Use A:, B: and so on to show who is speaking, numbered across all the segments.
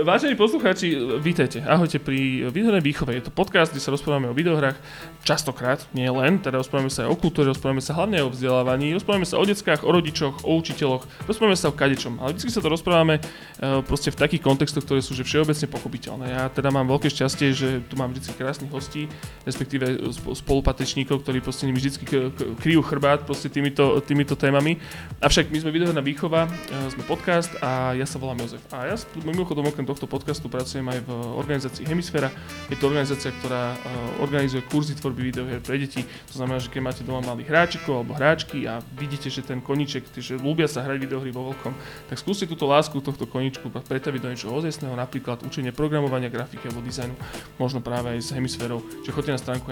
A: Vážení poslucháči, vítajte. Ahojte pri Videohrej výchove. Je to podcast, kde sa rozprávame o videohrách. Častokrát, nie len, teda rozprávame sa aj o kultúre, rozprávame sa hlavne o vzdelávaní, rozprávame sa o deckách, o rodičoch, o učiteľoch, rozprávame sa o kadečom. Ale vždy sa to rozprávame e, proste v takých kontextoch, ktoré sú že všeobecne pochopiteľné. Ja teda mám veľké šťastie, že tu mám vždy krásnych hostí, respektíve spolupatričníkov, ktorí proste nimi vždy kryjú chrbát proste týmito, týmito témami. Avšak my sme Videohrná výchova, e, sme podcast a ja sa volám Jozef. A ja Mimochodom, okrem tohto podcastu pracujem aj v organizácii Hemisféra. Je to organizácia, ktorá uh, organizuje kurzy tvorby videohier pre deti. To znamená, že keď máte doma malých hráčikov alebo hráčky a vidíte, že ten koniček, že ľúbia sa hrať videohry vo veľkom, tak skúste túto lásku tohto koničku pretaviť do niečoho ozajstného, napríklad učenie programovania, grafiky alebo dizajnu, možno práve aj s Hemisférou. Čiže choďte na stránku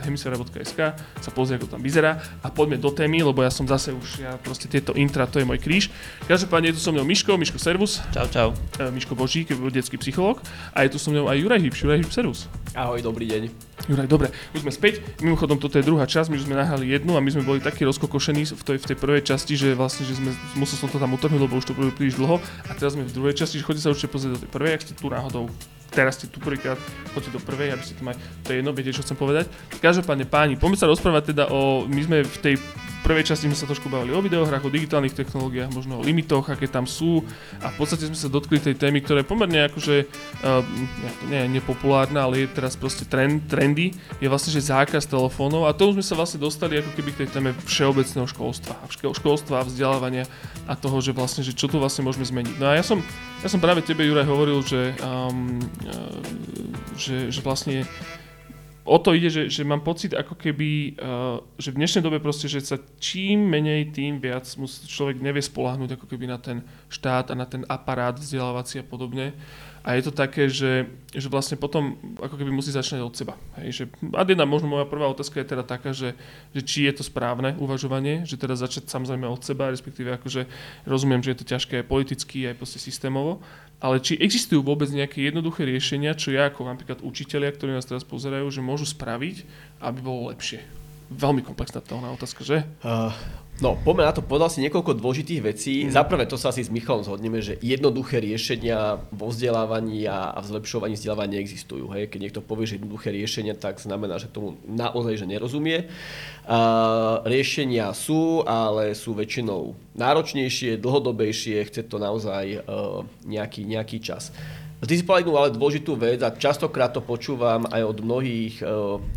A: hemisfera.sk, sa pozrieť, ako tam vyzerá a poďme do témy, lebo ja som zase už, ja proste tieto intra, to je môj kríž. Každopádne je tu so mnou Miško, Miško Servus.
B: Čau, čau.
A: Miško Božík, detský psychológ. A je tu so mnou aj Juraj Hybš, Juraj Hybš, servus.
B: Ahoj, dobrý deň.
A: Juraj, dobre, už sme späť. Mimochodom, toto je druhá časť, my už sme nahrali jednu a my sme boli takí rozkokošení v tej, v tej prvej časti, že vlastne, že sme, musel som to tam utrhnúť, lebo už to bolo príliš dlho. A teraz sme v druhej časti, že chodíte sa určite pozrieť do tej prvej, ak ste tu náhodou teraz ste tu prvýkrát, choďte do prvej, aby ste to mali, to je jedno, viete, čo chcem povedať. Každopádne páni, poďme sa rozprávať teda o, my sme v tej prvej časti sme sa trošku bavili o videohrách, o digitálnych technológiách, možno o limitoch, aké tam sú a v podstate sme sa dotkli tej témy, ktorá je pomerne akože, uh, nie nepopulárna, ale je teraz proste trend, trendy, je vlastne, že zákaz telefónov a to sme sa vlastne dostali ako keby k tej téme všeobecného školstva, školstva, vzdelávania a toho, že vlastne, že čo tu vlastne môžeme zmeniť. No a ja som, ja som práve tebe, Juraj, hovoril, že, um, uh, že, že vlastne o to ide, že, že mám pocit ako keby, uh, že v dnešnej dobe proste, že sa čím menej, tým viac musí, človek nevie spolahnuť ako keby na ten štát a na ten aparát vzdelávací a podobne. A je to také, že, že vlastne potom ako keby musí začať od seba. Hej, že, a jedna možno moja prvá otázka je teda taká, že, že či je to správne uvažovanie, že teda začať samozrejme od seba, respektíve akože rozumiem, že je to ťažké aj politicky, aj proste systémovo, ale či existujú vôbec nejaké jednoduché riešenia, čo ja ako napríklad učiteľia, ktorí nás teraz pozerajú, že môžu spraviť, aby bolo lepšie? Veľmi komplexná tá otázka, že? Uh,
B: no, poďme na to, povedal si niekoľko dôležitých vecí. Mm. Zaprvé to sa asi s Michalom zhodneme, že jednoduché riešenia vo vzdelávaní a, v zlepšovaní vzdelávania existujú. Hej? Keď niekto povie, že jednoduché riešenia, tak znamená, že tomu naozaj že nerozumie. Uh, riešenia sú, ale sú väčšinou náročnejšie, dlhodobejšie, chce to naozaj uh, nejaký, nejaký čas. Ty si povedal ale dôležitú vec a častokrát to počúvam aj od mnohých e,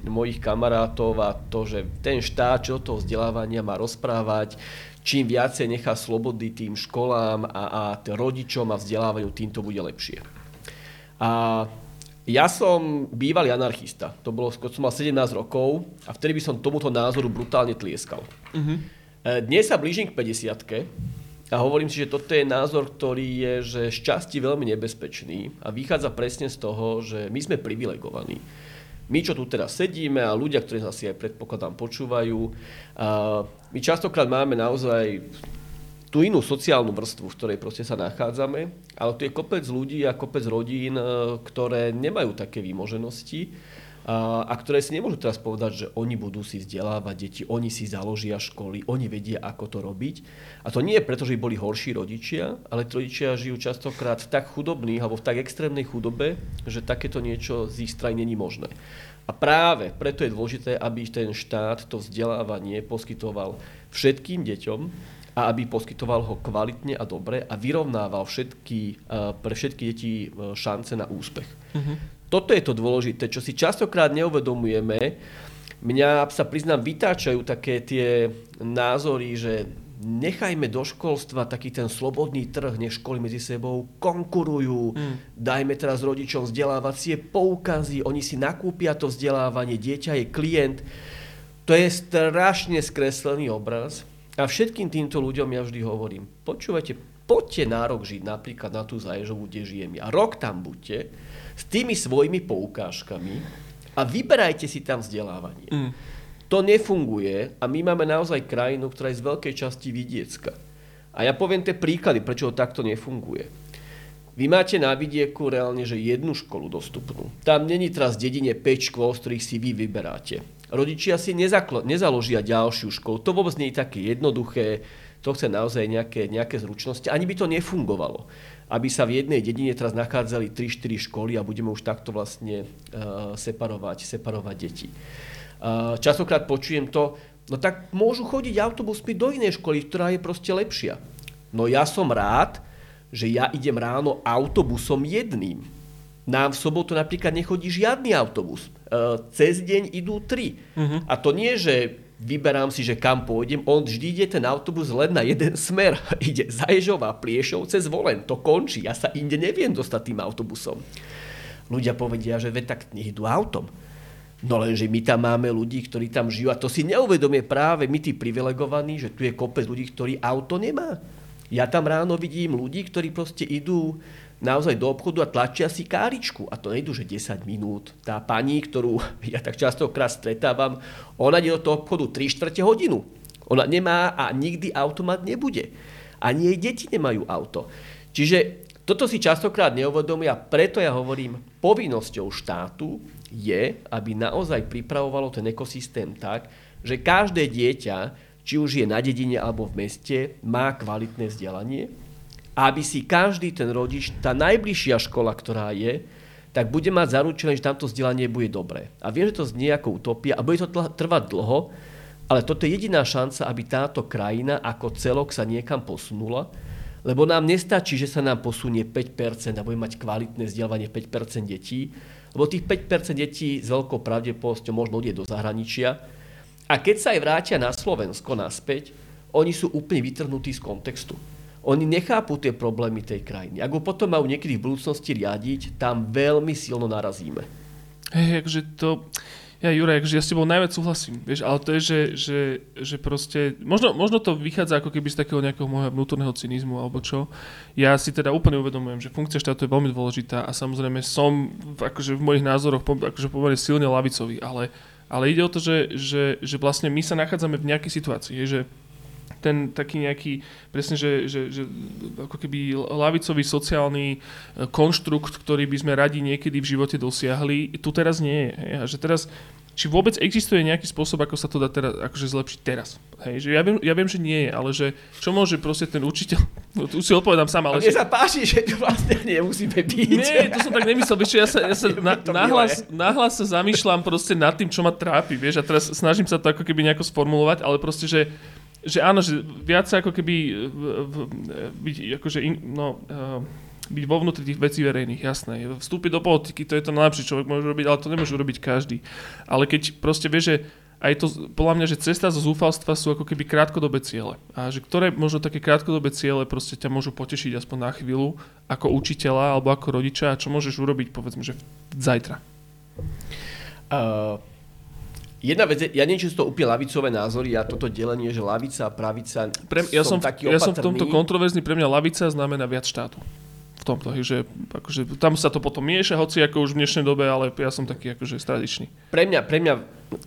B: mojich kamarátov a to, že ten štát, čo toho vzdelávania má rozprávať, čím viacej nechá slobody tým školám a, a rodičom a vzdelávaniu, tým to bude lepšie. A ja som bývalý anarchista. To bolo, keď som mal 17 rokov a vtedy by som tomuto názoru brutálne tlieskal. Uh-huh. Dnes sa blížim k 50 a hovorím si, že toto je názor, ktorý je že šťastí veľmi nebezpečný a vychádza presne z toho, že my sme privilegovaní. My, čo tu teraz sedíme a ľudia, ktorí nás asi aj predpokladám počúvajú, my častokrát máme naozaj tú inú sociálnu vrstvu, v ktorej proste sa nachádzame, ale tu je kopec ľudí a kopec rodín, ktoré nemajú také výmoženosti a ktoré si nemôžu teraz povedať, že oni budú si vzdelávať deti, oni si založia školy, oni vedia, ako to robiť. A to nie je preto, že boli horší rodičia, ale rodičia žijú častokrát v tak chudobných alebo v tak extrémnej chudobe, že takéto niečo z ich strany není možné. A práve preto je dôležité, aby ten štát to vzdelávanie poskytoval všetkým deťom, a aby poskytoval ho kvalitne a dobre a vyrovnával všetky, pre všetky deti e, šance na úspech. Uh-huh toto je to dôležité, čo si častokrát neuvedomujeme. Mňa sa priznám, vytáčajú také tie názory, že nechajme do školstva taký ten slobodný trh, nech školy medzi sebou konkurujú, mm. dajme teraz rodičom vzdelávacie poukazy, oni si nakúpia to vzdelávanie, dieťa je klient. To je strašne skreslený obraz. A všetkým týmto ľuďom ja vždy hovorím, počúvajte, poďte na rok žiť napríklad na tú Zaježovu, kde žijem ja. Rok tam buďte, s tými svojimi poukážkami a vyberajte si tam vzdelávanie. Mm. To nefunguje a my máme naozaj krajinu, ktorá je z veľkej časti vidiecka. A ja poviem tie príklady, prečo to takto nefunguje. Vy máte na vidieku reálne, že jednu školu dostupnú. Tam není teraz dedine 5 škôl, z ktorých si vy vyberáte. Rodičia si nezaklo- nezaložia ďalšiu školu. To vôbec nie je také jednoduché To chce naozaj nejaké, nejaké zručnosti. Ani by to nefungovalo aby sa v jednej dedine teraz nachádzali 3-4 školy a budeme už takto vlastne uh, separovať, separovať deti. Uh, častokrát počujem to, no tak môžu chodiť autobusmi do inej školy, ktorá je proste lepšia. No ja som rád, že ja idem ráno autobusom jedným. Nám v sobotu napríklad nechodí žiadny autobus. Uh, cez deň idú tri. Uh-huh. A to nie, že vyberám si, že kam pôjdem, on vždy ide ten autobus len na jeden smer. Ide za Ježova, Pliešov cez Volen, to končí. Ja sa inde neviem dostať tým autobusom. Ľudia povedia, že ve tak nech idú autom. No lenže my tam máme ľudí, ktorí tam žijú a to si neuvedomie práve my tí privilegovaní, že tu je kopec ľudí, ktorí auto nemá. Ja tam ráno vidím ľudí, ktorí proste idú naozaj do obchodu a tlačia si káričku. A to nejdu, že 10 minút. Tá pani, ktorú ja tak častokrát stretávam, ona ide do toho obchodu 3 čtvrte hodinu. Ona nemá a nikdy automat nebude. Ani jej deti nemajú auto. Čiže toto si častokrát neuvedomia, preto ja hovorím, povinnosťou štátu je, aby naozaj pripravovalo ten ekosystém tak, že každé dieťa, či už je na dedine alebo v meste, má kvalitné vzdelanie, aby si každý ten rodič, tá najbližšia škola, ktorá je, tak bude mať zaručené, že tamto vzdelanie bude dobré. A viem, že to znie ako utopia a bude to trvať dlho, ale toto je jediná šanca, aby táto krajina ako celok sa niekam posunula, lebo nám nestačí, že sa nám posunie 5% a bude mať kvalitné vzdelávanie 5% detí, lebo tých 5% detí s veľkou pravdepodobnosťou možno ide do zahraničia. A keď sa aj vrátia na Slovensko naspäť, oni sú úplne vytrhnutí z kontextu. Oni nechápu tie problémy tej krajiny. Ak ho potom majú niekedy v budúcnosti riadiť, tam veľmi silno narazíme.
A: Hej, akože to... Ja, Juraj, akože ja s tebou najviac súhlasím, vieš, ale to je, že, že, že proste, možno, možno to vychádza ako keby z takého nejakého môjho vnútorného cynizmu alebo čo. Ja si teda úplne uvedomujem, že funkcia štátu je veľmi dôležitá a samozrejme som akože v mojich názoroch akože pomerne silne lavicový, ale, ale ide o to, že, že, že vlastne my sa nachádzame v nejakej situácii, že ten taký nejaký, presne, že, že, že ako keby lavicový sociálny e, konštrukt, ktorý by sme radi niekedy v živote dosiahli, tu teraz nie je. Hej? A že teraz, či vôbec existuje nejaký spôsob, ako sa to dá teraz, akože zlepšiť teraz. Hej? Že ja, viem, ja viem, že nie je, ale že čo môže proste ten učiteľ, no tu si odpovedám sám, ale...
B: Mne sa páči, že to vlastne nemusíme byť.
A: Nie, to som tak nemyslel, vieš, ja sa, ja sa na, nahlas, nahlas sa zamýšľam proste nad tým, čo ma trápi, vieš, a teraz snažím sa to ako keby nejako sformulovať, ale proste, že že áno, že viac ako keby v, v, byť, akože in, no, uh, byť vo vnútri tých vecí verejných, jasné. Vstúpiť do politiky, to je to najlepšie, človek môže robiť, ale to nemôže robiť každý. Ale keď proste vie, že aj to, podľa mňa, že cesta zo zúfalstva sú ako keby krátkodobé ciele. A že ktoré možno také krátkodobé ciele proste ťa môžu potešiť aspoň na chvíľu ako učiteľa alebo ako rodiča a čo môžeš urobiť povedzme, že zajtra.
B: Uh, Jedna vec, ja neviem, či sú to úplne lavicové názory a toto delenie, že lavica a pravica
A: pre, ja som, som taký Ja som v tomto kontroverzný, pre mňa lavica znamená viac štátu. V tomto, že akože, tam sa to potom mieša, hoci ako už v dnešnej dobe, ale ja som taký akože tradičný.
B: Pre mňa, pre mňa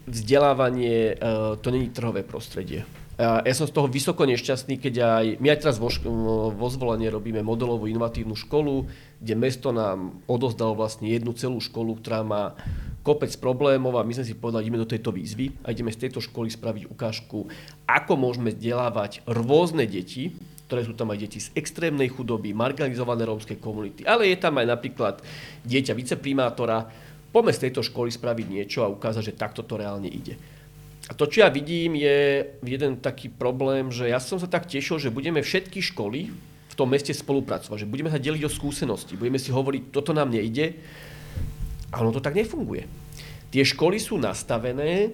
B: vzdelávanie, uh, to není trhové prostredie. Uh, ja som z toho vysoko nešťastný, keď aj, my aj teraz vo, vo zvolenie robíme modelovú inovatívnu školu, kde mesto nám odozdalo vlastne jednu celú školu, ktorá má kopec problémov a my sme si povedali, ideme do tejto výzvy a ideme z tejto školy spraviť ukážku, ako môžeme vzdelávať rôzne deti, ktoré sú tam aj deti z extrémnej chudoby, marginalizované rómskej komunity, ale je tam aj napríklad dieťa viceprimátora. Poďme z tejto školy spraviť niečo a ukázať, že takto to reálne ide. A to, čo ja vidím, je jeden taký problém, že ja som sa tak tešil, že budeme všetky školy v tom meste spolupracovať, že budeme sa deliť o skúsenosti, budeme si hovoriť, toto nám nejde, a ono to tak nefunguje. Tie školy sú nastavené,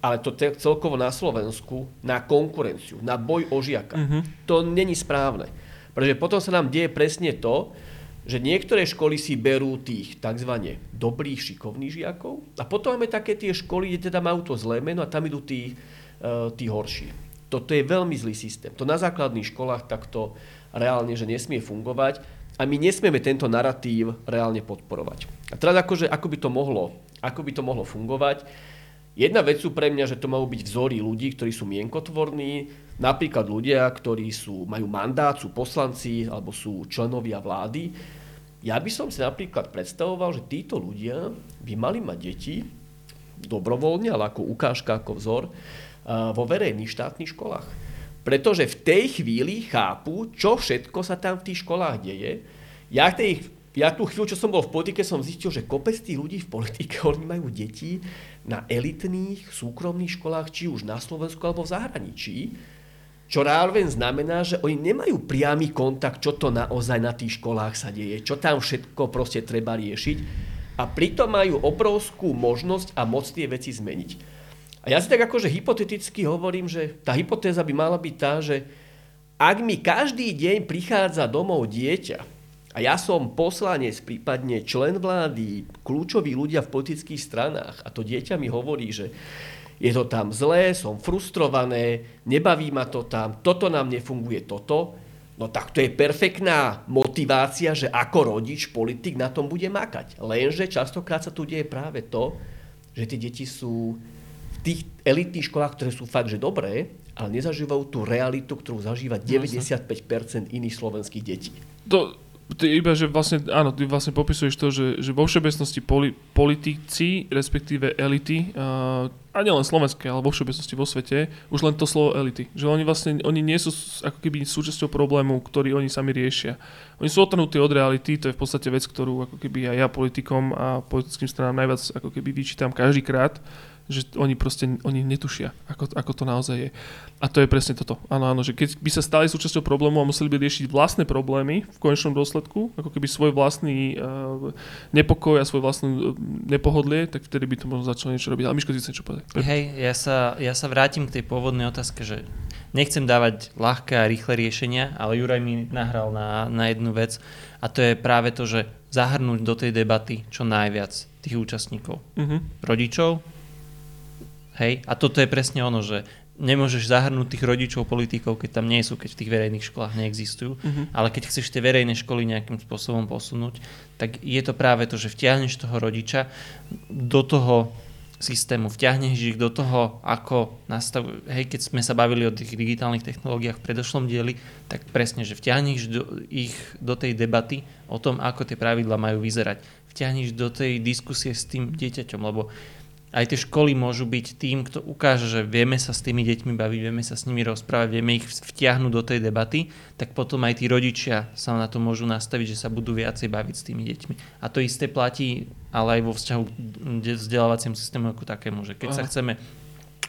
B: ale to celkovo na Slovensku, na konkurenciu, na boj o žiaka. Uh-huh. To není správne. Pretože potom sa nám deje presne to, že niektoré školy si berú tých tzv. dobrých, šikovných žiakov a potom máme také tie školy, kde teda majú to zlé meno a tam idú tí, uh, tí horší. Toto je veľmi zlý systém. To na základných školách takto reálne, že nesmie fungovať a my nesmieme tento narratív reálne podporovať. A teraz akože, ako by to mohlo, ako by to mohlo fungovať, Jedna vec sú pre mňa, že to majú byť vzory ľudí, ktorí sú mienkotvorní, napríklad ľudia, ktorí sú, majú mandát, sú poslanci alebo sú členovia vlády. Ja by som si napríklad predstavoval, že títo ľudia by mali mať deti dobrovoľne, ale ako ukážka, ako vzor, vo verejných štátnych školách. pretože v tej chvíli chápu, čo všetko sa tam v tých školách deje. Ja, tej, ja tú chvíľu, čo som bol v politike, som zistil, že kopec tých ľudí v politike, oni majú deti na elitných súkromných školách, či už na Slovensku alebo v zahraničí, čo ráven znamená, že oni nemajú priamy kontakt, čo to naozaj na tých školách sa deje, čo tam všetko proste treba riešiť a pritom majú obrovskú možnosť a moc tie veci zmeniť. A ja si tak akože hypoteticky hovorím, že tá hypotéza by mala byť tá, že ak mi každý deň prichádza domov dieťa a ja som poslanec, prípadne člen vlády, kľúčoví ľudia v politických stranách a to dieťa mi hovorí, že je to tam zlé, som frustrované, nebaví ma to tam, toto nám nefunguje, toto, no tak to je perfektná motivácia, že ako rodič, politik na tom bude makať. Lenže častokrát sa tu deje práve to, že tie deti sú v tých elitných školách, ktoré sú fakt, že dobré, ale nezažívajú tú realitu, ktorú zažíva 95% iných slovenských detí.
A: To, iba, že vlastne, áno, ty vlastne popisuješ to, že, že vo všeobecnosti poli, politici, respektíve elity, uh, a nielen slovenské, ale vo všeobecnosti vo svete, už len to slovo elity. Že oni vlastne, oni nie sú ako keby súčasťou problému, ktorý oni sami riešia. Oni sú otrhnutí od reality, to je v podstate vec, ktorú ako keby aj ja politikom a politickým stranám najviac ako keby vyčítam každý krát, že oni proste oni netušia, ako, ako to naozaj je. A to je presne toto. Áno, áno, že keď by sa stali súčasťou problému a museli by riešiť vlastné problémy v konečnom dôsledku, ako keby svoj vlastný uh, nepokoj a svoj vlastný uh, nepohodlie, tak vtedy by to možno začalo niečo robiť. Ale Miško, ty chceš čo povedať?
C: Hej, ja sa, ja sa vrátim k tej pôvodnej otázke, že nechcem dávať ľahké a rýchle riešenia, ale Juraj mi nahral na, na jednu vec a to je práve to, že zahrnúť do tej debaty čo najviac tých účastníkov. Uh-huh. Rodičov, Hej? A toto je presne ono, že nemôžeš zahrnúť tých rodičov, politikov, keď tam nie sú, keď v tých verejných školách neexistujú. Uh-huh. Ale keď chceš tie verejné školy nejakým spôsobom posunúť, tak je to práve to, že vtiahneš toho rodiča do toho systému, vťahneš ich do toho, ako nastav... Hej, keď sme sa bavili o tých digitálnych technológiách v predošlom dieli, tak presne, že vťahneš do, ich do tej debaty o tom, ako tie pravidla majú vyzerať. Vťahneš do tej diskusie s tým dieťaťom, lebo aj tie školy môžu byť tým, kto ukáže, že vieme sa s tými deťmi baviť, vieme sa s nimi rozprávať, vieme ich vtiahnuť do tej debaty, tak potom aj tí rodičia sa na to môžu nastaviť, že sa budú viacej baviť s tými deťmi. A to isté platí ale aj vo vzťahu k vzdelávaciemu systému ako takému, že keď Aha. sa chceme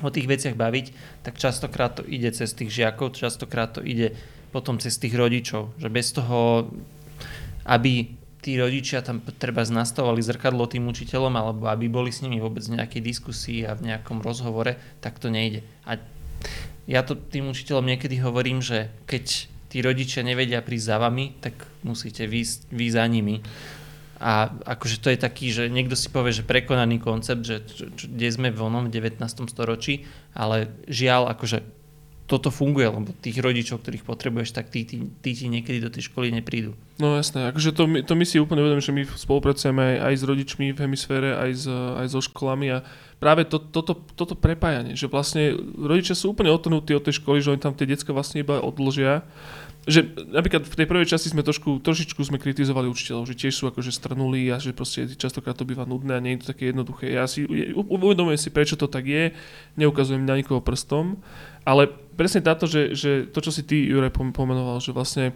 C: o tých veciach baviť, tak častokrát to ide cez tých žiakov, častokrát to ide potom cez tých rodičov, že bez toho, aby tí rodičia tam treba nastavovali zrkadlo tým učiteľom, alebo aby boli s nimi vôbec v nejakej diskusii a v nejakom rozhovore, tak to nejde. A ja to tým učiteľom niekedy hovorím, že keď tí rodičia nevedia prísť za vami, tak musíte výjsť vy za nimi. A akože to je taký, že niekto si povie, že prekonaný koncept, že kde sme v onom 19. storočí, ale žiaľ, akože toto funguje, lebo tých rodičov, ktorých potrebuješ, tak tí, tí, tí ti niekedy do tej školy neprídu.
A: No jasné, akože to, to my si úplne uvedomíme, že my spolupracujeme aj, aj s rodičmi v hemisfére, aj, s, aj so školami a práve to, toto, toto prepájanie, že vlastne rodičia sú úplne otrhnutí od tej školy, že oni tam tie decka vlastne iba odložia že napríklad v tej prvej časti sme trošku, trošičku sme kritizovali učiteľov, že tiež sú akože strnulí a že proste častokrát to býva nudné a nie je to také jednoduché. Ja si uvedomujem si, prečo to tak je, neukazujem na nikoho prstom, ale presne táto, že, že to, čo si ty, Jure, pomenoval, že vlastne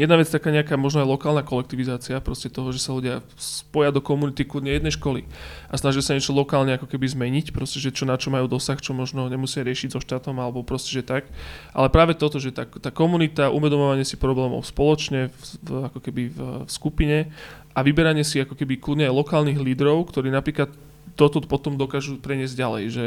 A: Jedna vec taká nejaká možno aj lokálna kolektivizácia, proste toho, že sa ľudia spoja do komunity kľudne jednej školy a snažia sa niečo lokálne ako keby zmeniť, proste, že čo na čo majú dosah, čo možno nemusia riešiť so štátom alebo proste, že tak. Ale práve toto, že tá, tá komunita, uvedomovanie si problémov spoločne, v, v, ako keby v, v skupine a vyberanie si ako keby kľudne aj lokálnych lídrov, ktorí napríklad toto potom dokážu preniesť ďalej, že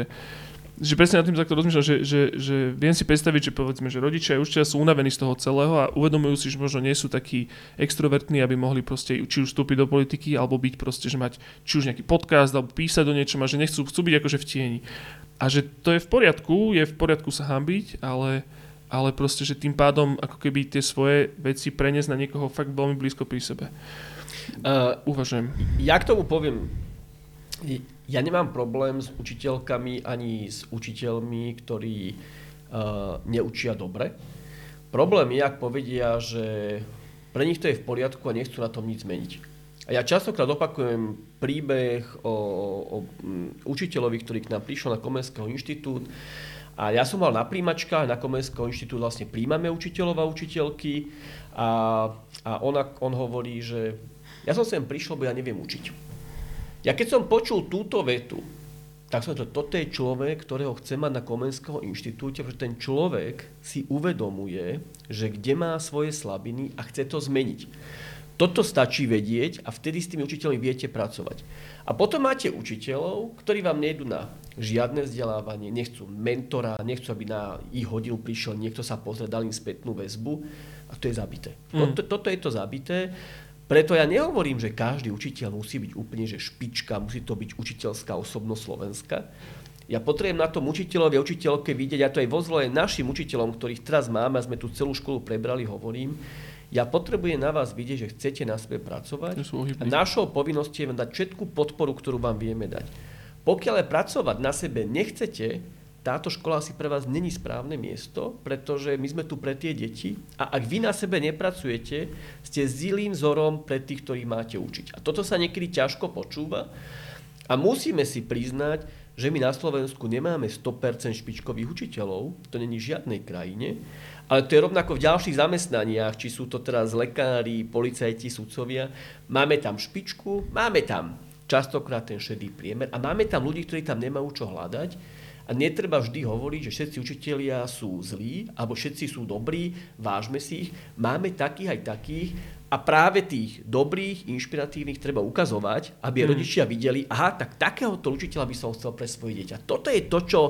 A: že presne nad tým takto rozmýšľam, že, že, že viem si predstaviť, že povedzme, že rodičia už sú unavení z toho celého a uvedomujú si, že možno nie sú takí extrovertní, aby mohli proste či už vstúpiť do politiky, alebo byť proste, že mať či už nejaký podcast, alebo písať do niečom a že nechcú, chcú byť akože v tieni. A že to je v poriadku, je v poriadku sa hambiť, ale, ale proste, že tým pádom ako keby tie svoje veci preniesť na niekoho fakt veľmi blízko pri sebe. Uh, Uvažujem.
B: Ja k tomu poviem ja nemám problém s učiteľkami ani s učiteľmi, ktorí uh, neučia dobre. Problém je, ak povedia, že pre nich to je v poriadku a nechcú na tom nič zmeniť. A ja častokrát opakujem príbeh o, o um, učiteľovi, ktorý k nám prišiel na Komenského inštitút A ja som mal na príjmačkách, na Komenského inštitút vlastne príjmame učiteľov a učiteľky a, a ona, on hovorí, že ja som sem prišiel, bo ja neviem učiť. Ja keď som počul túto vetu, tak som to, toto je človek, ktorého chce mať na Komenského inštitúte, pretože ten človek si uvedomuje, že kde má svoje slabiny a chce to zmeniť. Toto stačí vedieť a vtedy s tými učiteľmi viete pracovať. A potom máte učiteľov, ktorí vám nejdu na žiadne vzdelávanie, nechcú mentora, nechcú, aby na ich hodil prišiel niekto sa pozrieť, dal im spätnú väzbu a to je zabité. Mm. Toto, toto je to zabité. Preto ja nehovorím, že každý učiteľ musí byť úplne že špička, musí to byť učiteľská osobnosť Slovenska. Ja potrebujem na tom učiteľovi a učiteľke vidieť, a to aj vo zvoje našim učiteľom, ktorých teraz máme, a sme tu celú školu prebrali, hovorím, ja potrebujem na vás vidieť, že chcete na sebe pracovať. A našou povinnosťou je dať všetku podporu, ktorú vám vieme dať. Pokiaľ pracovať na sebe nechcete, táto škola si pre vás není správne miesto, pretože my sme tu pre tie deti a ak vy na sebe nepracujete, ste zlým vzorom pre tých, ktorých máte učiť. A toto sa niekedy ťažko počúva a musíme si priznať, že my na Slovensku nemáme 100% špičkových učiteľov, to není v žiadnej krajine, ale to je rovnako v ďalších zamestnaniach, či sú to teraz lekári, policajti, sudcovia. Máme tam špičku, máme tam častokrát ten šedý priemer a máme tam ľudí, ktorí tam nemajú čo hľadať. A netreba vždy hovoriť, že všetci učitelia sú zlí, alebo všetci sú dobrí, vážme si ich. Máme takých aj takých a práve tých dobrých, inšpiratívnych treba ukazovať, aby mm. rodičia videli, aha, tak takéhoto učiteľa by som chcel pre svoje dieťa. Toto je to, čo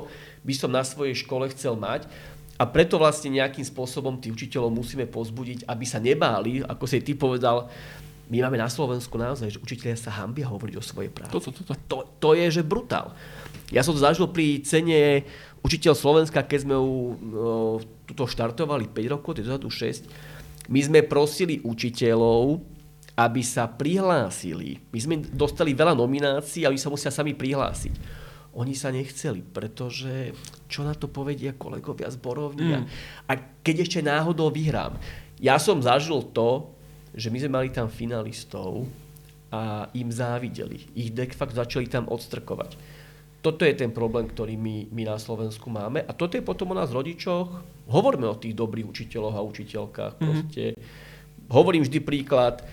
B: by som na svojej škole chcel mať. A preto vlastne nejakým spôsobom tých učiteľov musíme pozbudiť, aby sa nebáli, ako si ty povedal, my máme na Slovensku naozaj, že učiteľia sa hambia hovoriť o svojej práci.
A: Toto, toto.
B: To, to je, že brutál. Ja som to zažil pri cene učiteľ Slovenska, keď sme ju no, tuto štartovali 5 rokov, to je 6. My sme prosili učiteľov, aby sa prihlásili. My sme dostali veľa nominácií a oni sa musia sami prihlásiť oni sa nechceli, pretože čo na to povedia kolegovia z Borovni mm. a keď ešte náhodou vyhrám. Ja som zažil to, že my sme mali tam finalistov a im závideli. Ich de facto začali tam odstrkovať. Toto je ten problém, ktorý my, my na Slovensku máme. A toto je potom o nás rodičoch. Hovoríme o tých dobrých učiteľoch a učiteľkách. Mm-hmm. Hovorím vždy príklad,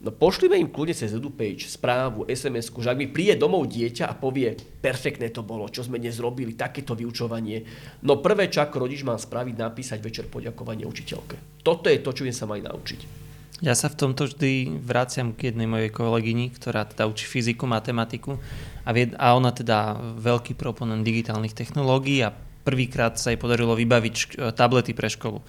B: No pošlime im kľudne cez EduPage správu, sms že ak mi príde domov dieťa a povie, perfektné to bolo, čo sme dnes robili, takéto vyučovanie. No prvé, čo ako rodič mám spraviť, napísať večer poďakovanie učiteľke. Toto je to, čo sa mali naučiť.
C: Ja sa v tomto vždy vraciam k jednej mojej kolegyni, ktorá teda učí fyziku, matematiku a, vie, a ona teda veľký proponent digitálnych technológií a prvýkrát sa jej podarilo vybaviť tablety pre školu.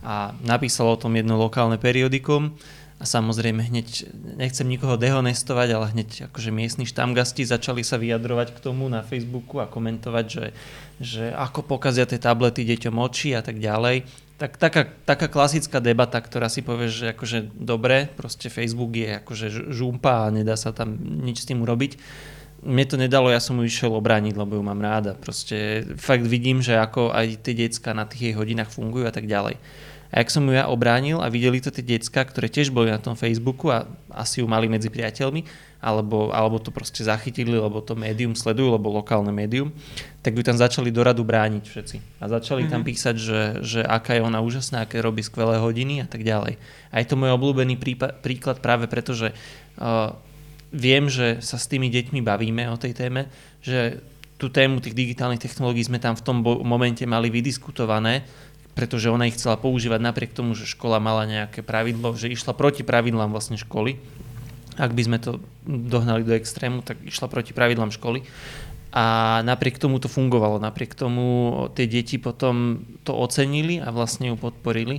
C: A napísalo o tom jedno lokálne periodikum, a samozrejme hneď, nechcem nikoho dehonestovať, ale hneď akože miestni štamgasti začali sa vyjadrovať k tomu na Facebooku a komentovať, že, že ako pokazia tie tablety deťom oči a tak ďalej. Tak, taká, taká klasická debata, ktorá si povie, že akože dobre, proste Facebook je akože žumpa a nedá sa tam nič s tým urobiť. Mne to nedalo, ja som ju išiel obrániť, lebo ju mám ráda. Proste fakt vidím, že ako aj tie decka na tých jej hodinách fungujú a tak ďalej. A ak som ju ja obránil a videli to tie decka, ktoré tiež boli na tom Facebooku a asi ju mali medzi priateľmi, alebo, alebo to proste zachytili, lebo to médium sledujú, lebo lokálne médium, tak ju tam začali do radu brániť všetci. A začali mm-hmm. tam mhm. písať, že, že aká je ona úžasná, aké robí skvelé hodiny a tak ďalej. A je to môj obľúbený prípad, príklad práve preto, že uh, viem, že sa s tými deťmi bavíme o tej téme, že tú tému tých digitálnych technológií sme tam v tom momente mali vydiskutované, pretože ona ich chcela používať napriek tomu, že škola mala nejaké pravidlo, že išla proti pravidlám vlastne školy. Ak by sme to dohnali do extrému, tak išla proti pravidlám školy. A napriek tomu to fungovalo, napriek tomu tie deti potom to ocenili a vlastne ju podporili.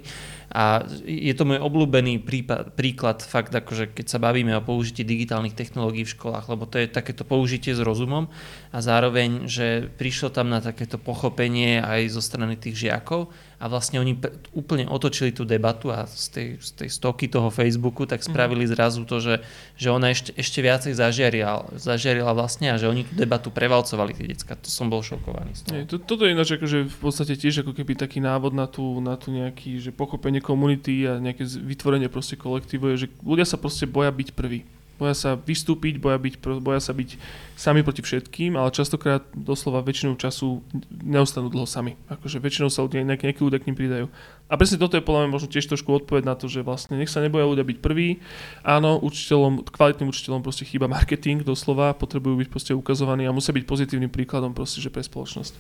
C: A je to môj obľúbený prípad, príklad fakt, akože keď sa bavíme o použití digitálnych technológií v školách, lebo to je takéto použitie s rozumom a zároveň, že prišlo tam na takéto pochopenie aj zo strany tých žiakov a vlastne oni úplne otočili tú debatu a z tej, z tej stoky toho Facebooku tak mhm. spravili zrazu to, že, že ona ešte, ešte viacej zažiarila, zažiarila vlastne a že oni tú debatu prevalcovali tie decka. To som bol šokovaný z toho.
A: Nie, to, toto je ináč akože v podstate tiež ako keby taký návod na tú, na tú nejaký, že pochopenie komunity a nejaké vytvorenie proste kolektívu je, že ľudia sa proste boja byť prví. Boja sa vystúpiť, boja, byť, boja sa byť sami proti všetkým, ale častokrát doslova väčšinou času neostanú dlho sami. Akože väčšinou sa ľudia, nejaké, nejaké ľudia k ním pridajú. A presne toto je podľa mňa možno tiež trošku odpoveď na to, že vlastne nech sa neboja ľudia byť prvý. Áno, učiteľom, kvalitným učiteľom proste chýba marketing doslova, potrebujú byť proste ukazovaní a musia byť pozitívnym príkladom proste, že pre spoločnosť.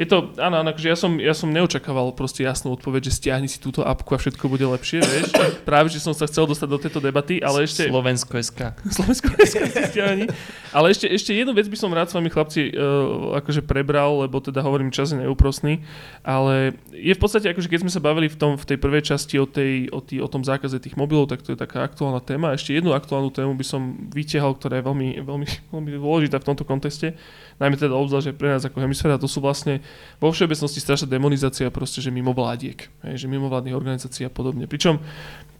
A: Je to, áno, áno, akože ja som, ja som neočakával proste jasnú odpoveď, že stiahni si túto apku a všetko bude lepšie, vieš. Práve, že som sa chcel dostať do tejto debaty, ale ešte...
C: Slovensko SK.
A: Slovensko si stiahni. Ale ešte, ešte jednu vec by som rád s vami chlapci uh, akože prebral, lebo teda hovorím, čas je neúprosný, ale je v podstate, akože keď sme sa bavili v, tom, v tej prvej časti o, tej, o, tý, o tom zákaze tých mobilov, tak to je taká aktuálna téma. Ešte jednu aktuálnu tému by som vytiahol, ktorá je veľmi, veľmi, veľmi dôležitá v tomto kontexte, najmä teda obzvlášť pre nás ako hemisféra, to sú vlastne vo všeobecnosti strašná demonizácia proste, že mimo vládiek, hej, že mimo vládnych organizácií a podobne. Pričom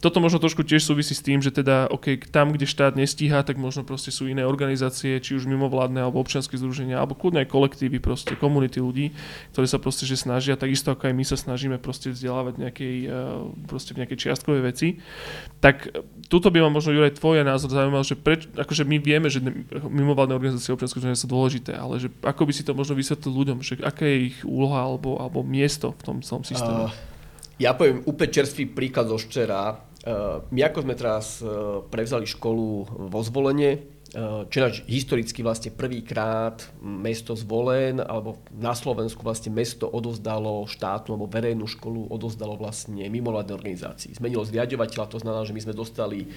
A: toto možno trošku tiež súvisí s tým, že teda OK, tam, kde štát nestíha, tak možno proste sú iné organizácie, či už mimovládne alebo občianske združenia, alebo kľudne aj kolektívy, proste komunity ľudí, ktoré sa proste že snažia, takisto ako aj my sa snažíme proste vzdelávať nejakej, eh, proste v nejakej čiastkovej veci. Tak tuto by ma možno Juraj tvoj názor zaujímal, že preč, akože my vieme, že mimovládne organizácie občianske združenia sú dôležité, ale že ako by si to možno vysvetlil ľuďom, že je ich úloha alebo, alebo miesto v tom celom systéme? Uh,
B: ja poviem úplne čerstvý príklad zo včera. Uh, my ako sme teraz uh, prevzali školu vo zvolenie, uh, čo historicky vlastne prvýkrát mesto zvolen, alebo na Slovensku vlastne mesto odozdalo štátnu alebo verejnú školu, odozdalo vlastne mimovládnej organizácii. Zmenilo zriadovateľa, to znamená, že my sme dostali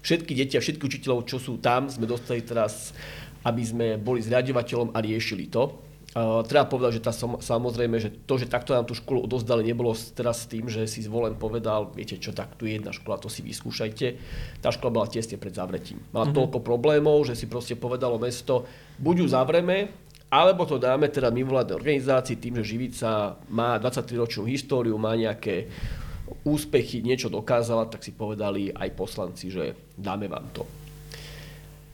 B: všetky deti a všetky učiteľov, čo sú tam, sme dostali teraz, aby sme boli zriadovateľom a riešili to. Uh, treba povedať, že tá som, samozrejme, že to, že takto nám tú školu odozdali, nebolo teraz s tým, že si zvolen povedal, viete čo, tak tu je jedna škola, to si vyskúšajte. Tá škola bola tesne pred zavretím. Mala mm-hmm. toľko problémov, že si proste povedalo mesto, buď ju zavreme, alebo to dáme teda mimovládnej organizácii tým, že Živica má 23-ročnú históriu, má nejaké úspechy, niečo dokázala, tak si povedali aj poslanci, že dáme vám to.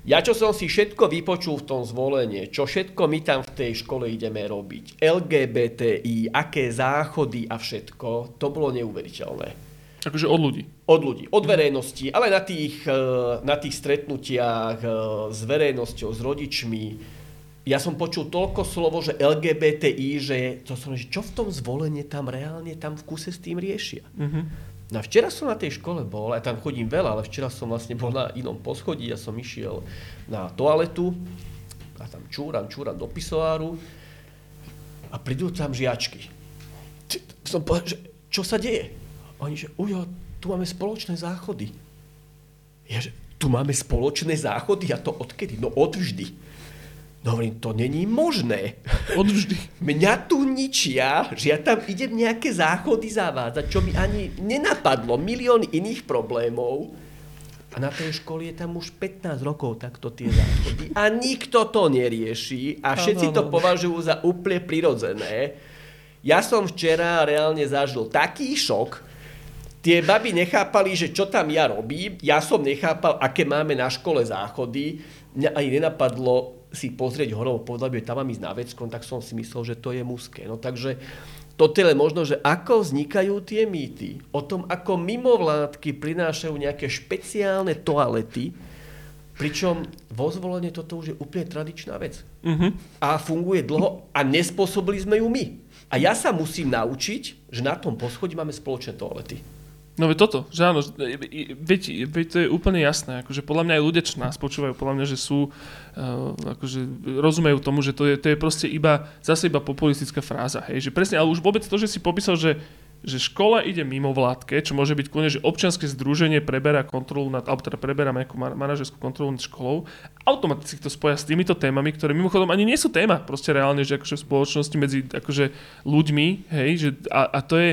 B: Ja čo som si všetko vypočul v tom zvolenie, čo všetko my tam v tej škole ideme robiť, LGBTI, aké záchody a všetko, to bolo neuveriteľné.
A: Akože od ľudí?
B: Od ľudí, od verejnosti, ale na tých, eh, na tých stretnutiach eh, s verejnosťou, s rodičmi. Ja som počul toľko slovo, že LGBTI, že to som, že čo v tom zvolenie tam reálne tam v kuse s tým riešia. Mm-hmm. No a včera som na tej škole bol, aj tam chodím veľa, ale včera som vlastne bol na inom poschodí, ja som išiel na toaletu a tam čúram, čúram do pisoáru a prídu tam žiačky. Som povedal, že čo sa deje? Oni, že ujo, tu máme spoločné záchody. Ja, že tu máme spoločné záchody? A to odkedy? No odvždy. No hovorím, to není možné.
A: Odvždy.
B: Mňa tu ničia, že ja tam idem nejaké záchody zavádzať, čo mi ani nenapadlo. Milión iných problémov. A na tej škole je tam už 15 rokov takto tie záchody. A nikto to nerieši a všetci to považujú za úplne prirodzené. Ja som včera reálne zažil taký šok, tie baby nechápali, že čo tam ja robím, ja som nechápal, aké máme na škole záchody, mňa ani nenapadlo, si pozrieť povedal by, tam mám ísť na veckom, tak som si myslel, že to je muské. No takže toto je možno, že ako vznikajú tie mýty o tom, ako mimovládky prinášajú nejaké špeciálne toalety, pričom vo zvolenie toto už je úplne tradičná vec. Uh-huh. A funguje dlho a nespôsobili sme ju my. A ja sa musím naučiť, že na tom poschodí máme spoločné toalety.
A: No veď toto, že áno, veď, veď to je úplne jasné, akože podľa mňa aj ľudia, čo nás počúvajú, podľa mňa, že sú, uh, akože rozumejú tomu, že to je, to je proste iba, zase iba populistická fráza, hej, že presne, ale už vôbec to, že si popísal, že že škola ide mimo vládke, čo môže byť kľudne, že občianske združenie preberá kontrolu nad, alebo teda preberá nejakú manažerskú kontrolu nad školou, automaticky to spoja s týmito témami, ktoré mimochodom ani nie sú téma, proste reálne, že akože v spoločnosti medzi akože ľuďmi, hej, že a, a to je,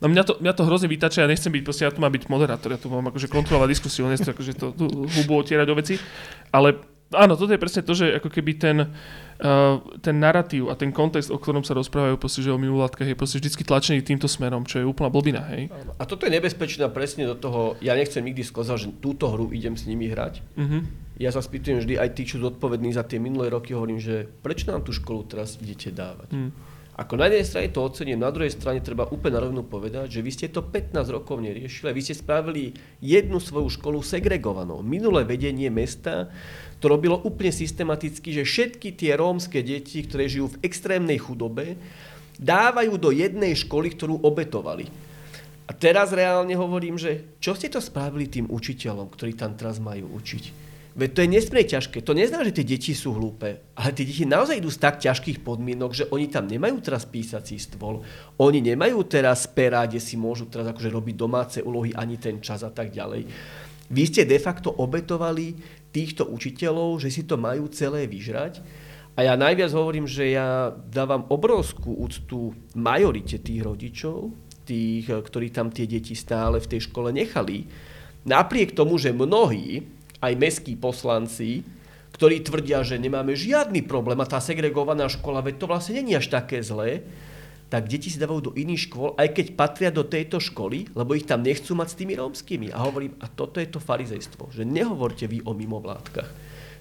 A: No mňa to, mňa to hrozne vytača, ja nechcem byť, proste ja tu mám byť moderátor, ja tu mám akože kontrolovať diskusiu, nechcem akože to hubu otierať do veci, ale áno, toto je presne to, že ako keby ten, uh, ten narratív a ten kontext, o ktorom sa rozprávajú proste, že o mimovládkach je proste vždy tlačený týmto smerom, čo je úplná blbina, hej.
B: A toto je nebezpečné presne do toho, ja nechcem nikdy skozať, že túto hru idem s nimi hrať. Uh-huh. Ja sa spýtujem vždy aj tí, čo zodpovední za tie minulé roky, hovorím, že prečo nám tú školu teraz idete dávať? Uh-huh. Ako na jednej strane to ocením, na druhej strane treba úplne na rovinu povedať, že vy ste to 15 rokov neriešili vy ste spravili jednu svoju školu segregovanou. Minulé vedenie mesta to robilo úplne systematicky, že všetky tie rómske deti, ktoré žijú v extrémnej chudobe, dávajú do jednej školy, ktorú obetovali. A teraz reálne hovorím, že čo ste to spravili tým učiteľom, ktorí tam teraz majú učiť? Veď to je nesmierne ťažké. To neznamená, že tie deti sú hlúpe, ale tie deti naozaj idú z tak ťažkých podmienok, že oni tam nemajú teraz písací stôl, oni nemajú teraz pera, kde si môžu teraz akože robiť domáce úlohy, ani ten čas a tak ďalej. Vy ste de facto obetovali týchto učiteľov, že si to majú celé vyžrať. A ja najviac hovorím, že ja dávam obrovskú úctu majorite tých rodičov, tých, ktorí tam tie deti stále v tej škole nechali. Napriek tomu, že mnohí, aj meskí poslanci, ktorí tvrdia, že nemáme žiadny problém a tá segregovaná škola, veď to vlastne není až také zlé, tak deti si dávajú do iných škôl, aj keď patria do tejto školy, lebo ich tam nechcú mať s tými rómskymi. A hovorím, a toto je to farizejstvo, že nehovorte vy o mimovládkach.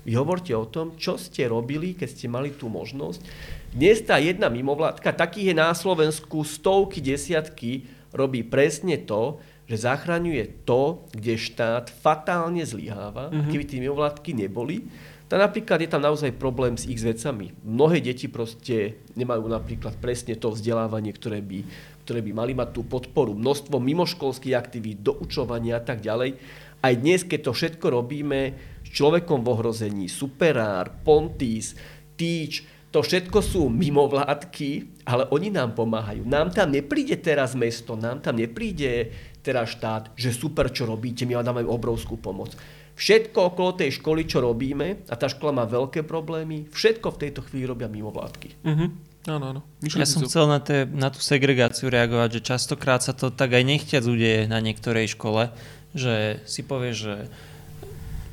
B: Vy hovorte o tom, čo ste robili, keď ste mali tú možnosť. Dnes tá jedna mimovládka, takých je na Slovensku stovky, desiatky, robí presne to, že zachraňuje to, kde štát fatálne zlyháva. Mm-hmm. Keby tie mimovládky neboli, tak napríklad je tam naozaj problém s ich vecami. Mnohé deti proste nemajú napríklad presne to vzdelávanie, ktoré by, ktoré by mali mať tú podporu. Množstvo mimoškolských aktivít, doučovania a tak ďalej. Aj dnes, keď to všetko robíme s človekom v ohrození, superár, pontis, týč, to všetko sú mimovládky, ale oni nám pomáhajú. Nám tam nepríde teraz mesto, nám tam nepríde teraz štát, že super, čo robíte, my vám dáme obrovskú pomoc. Všetko okolo tej školy, čo robíme, a tá škola má veľké problémy, všetko v tejto chvíli robia mimovládky.
A: Uh-huh. Áno, áno.
C: Ja som chcel na, te, na tú segregáciu reagovať, že častokrát sa to tak aj nechťac udeje na niektorej škole, že si povie, že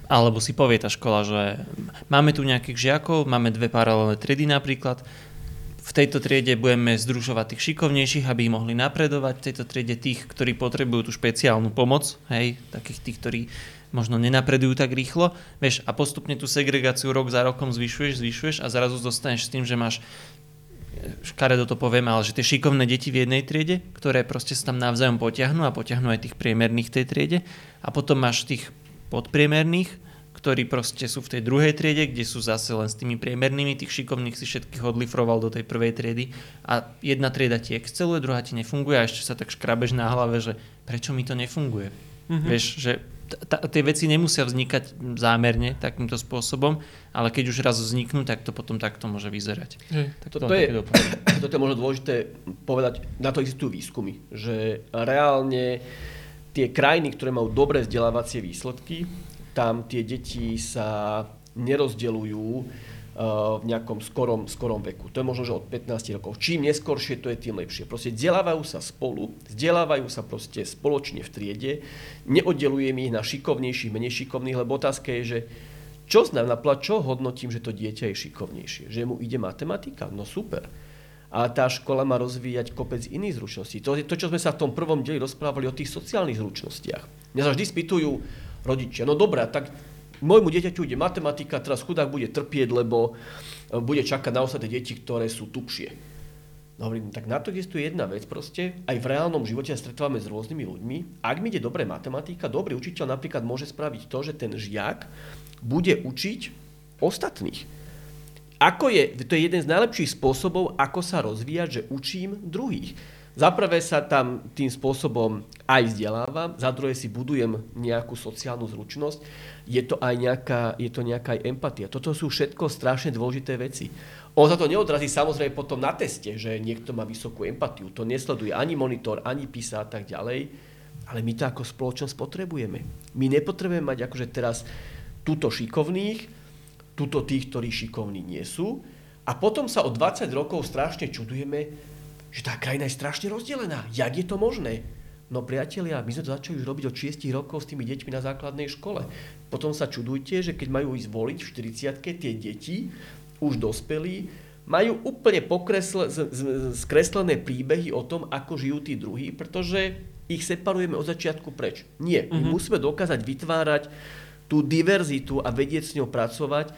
C: alebo si povie tá škola, že máme tu nejakých žiakov, máme dve paralelné triedy napríklad, v tejto triede budeme združovať tých šikovnejších, aby mohli napredovať. V tejto triede tých, ktorí potrebujú tú špeciálnu pomoc, hej, takých tých, ktorí možno nenapredujú tak rýchlo, vieš, a postupne tú segregáciu rok za rokom zvyšuješ, zvyšuješ a zrazu zostaneš s tým, že máš škaredo to poviem, ale že tie šikovné deti v jednej triede, ktoré proste sa tam navzájom potiahnú a potiahnú aj tých priemerných tej triede a potom máš tých podpriemerných, ktorí proste sú v tej druhej triede, kde sú zase len s tými priemernými, tých šikovných si všetkých odlifroval do tej prvej triedy a jedna trieda ti exceluje, druhá ti nefunguje a ešte sa tak škrabeš na hlave, že prečo mi to nefunguje. Mm-hmm. Vieš, že t- tie veci nemusia vznikať zámerne takýmto spôsobom, ale keď už raz vzniknú, tak to potom takto môže vyzerať.
B: Tak toto, je, toto je možno dôležité povedať, na to existujú výskumy, že reálne tie krajiny, ktoré majú dobré vzdelávacie výsledky, tam tie deti sa nerozdeľujú eh, v nejakom skorom, skorom veku. To je možno, že od 15 rokov. Čím neskoršie, to je tým lepšie. Proste vzdelávajú sa spolu, vzdelávajú sa proste spoločne v triede, neoddelujem ich na šikovnejších, menej šikovných, lebo otázka je, že čo znamená, čo hodnotím, že to dieťa je šikovnejšie? Že mu ide matematika? No super. A tá škola má rozvíjať kopec iných zručností. To je to, čo sme sa v tom prvom deli rozprávali o tých sociálnych zručnostiach. Mňa sa vždy spýtujú, rodičia. No dobré, tak môjmu dieťaťu ide matematika, teraz chudák bude trpieť, lebo e, bude čakať na ostatné deti, ktoré sú tupšie. No hovorím, tak na to existuje jedna vec proste, aj v reálnom živote sa stretávame s rôznymi ľuďmi. Ak mi ide dobré matematika, dobrý učiteľ napríklad môže spraviť to, že ten žiak bude učiť ostatných. Ako je, to je jeden z najlepších spôsobov, ako sa rozvíjať, že učím druhých. Za prvé sa tam tým spôsobom aj vzdelávam, za druhé si budujem nejakú sociálnu zručnosť, je to aj nejaká, je to nejaká aj empatia. Toto sú všetko strašne dôležité veci. On sa to neodrazí samozrejme potom na teste, že niekto má vysokú empatiu. To nesleduje ani monitor, ani písa a tak ďalej. Ale my to ako spoločnosť potrebujeme. My nepotrebujeme mať akože teraz túto šikovných, túto tých, ktorí šikovní nie sú. A potom sa o 20 rokov strašne čudujeme, že tá krajina je strašne rozdelená. Jak je to možné? No priatelia, my sme to začali už robiť od 6 rokov s tými deťmi na základnej škole. Potom sa čudujte, že keď majú ísť voliť v 40 tie deti, už dospelí, majú úplne pokresle, z, z, skreslené príbehy o tom, ako žijú tí druhí, pretože ich separujeme od začiatku preč. Nie, my uh-huh. musíme dokázať vytvárať tú diverzitu a vedieť s ňou pracovať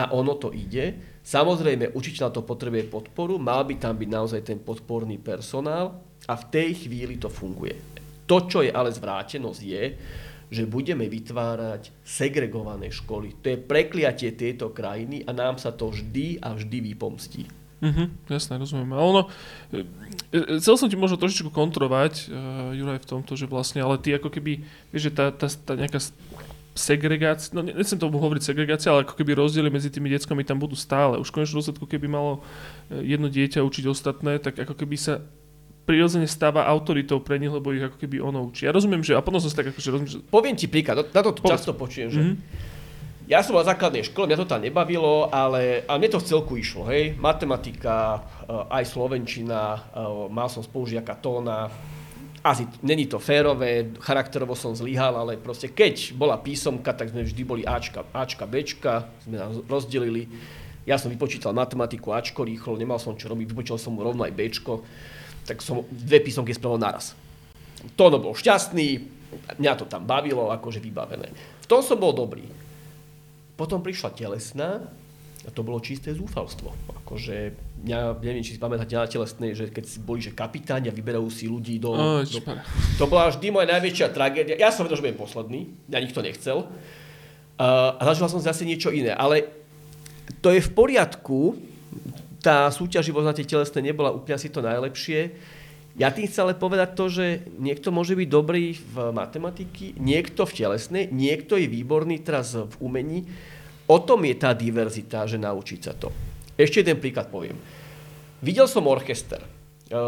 B: a ono to ide. Samozrejme, učiteľ to potrebuje podporu, mal by tam byť naozaj ten podporný personál a v tej chvíli to funguje. To, čo je ale zvrátenosť, je, že budeme vytvárať segregované školy. To je prekliatie tejto krajiny a nám sa to vždy a vždy vypomstí.
A: Mhm, jasné, rozumiem. A ono, e, e, chcel som ti možno trošičku kontrovať, uh, Juraj, v tomto, že vlastne, ale ty ako keby, vieš, že tá, tá, tá nejaká segregácia, no nechcem tomu hovoriť segregácia, ale ako keby rozdiely medzi tými deckami tam budú stále. Už v konečnom dôsledku, keby malo jedno dieťa učiť ostatné, tak ako keby sa prirodzene stáva autoritou pre nich, lebo ich ako keby ono učí. Ja rozumiem, že, a potom som si tak akože rozumiem, že...
B: Poviem ti príklad, na to Povedz. často počujem, že mm-hmm. Ja som na základnej škole, mňa to tam nebavilo, ale, ale mne to v celku išlo, hej. Matematika, eh, aj slovenčina, eh, mal som spolužiaka tóna, asi není to férové, charakterovo som zlyhal, ale proste keď bola písomka, tak sme vždy boli Ačka, Ačka, Bčka, sme nás rozdelili. Ja som vypočítal matematiku Ačko rýchlo, nemal som čo robiť, vypočítal som mu rovno aj Bčko tak som dve písomky spravil naraz. Tono bol šťastný, mňa to tam bavilo, akože vybavené. V tom som bol dobrý. Potom prišla telesná a to bolo čisté zúfalstvo. Akože, mňa, neviem, či si pamätáte na telesnej, že keď boli, že kapitáni a vyberajú si ľudí do...
A: Oh,
B: do to bola vždy moja najväčšia tragédia. Ja som vedel, že budem posledný, ja nikto nechcel. Uh, a zažil som zase niečo iné. Ale to je v poriadku, tá súťaživosť na tej telesnej nebola úplne asi to najlepšie. Ja tým chcem ale povedať to, že niekto môže byť dobrý v matematiky, niekto v telesnej, niekto je výborný teraz v umení. O tom je tá diverzita, že naučiť sa to. Ešte jeden príklad poviem. Videl som orchester eh,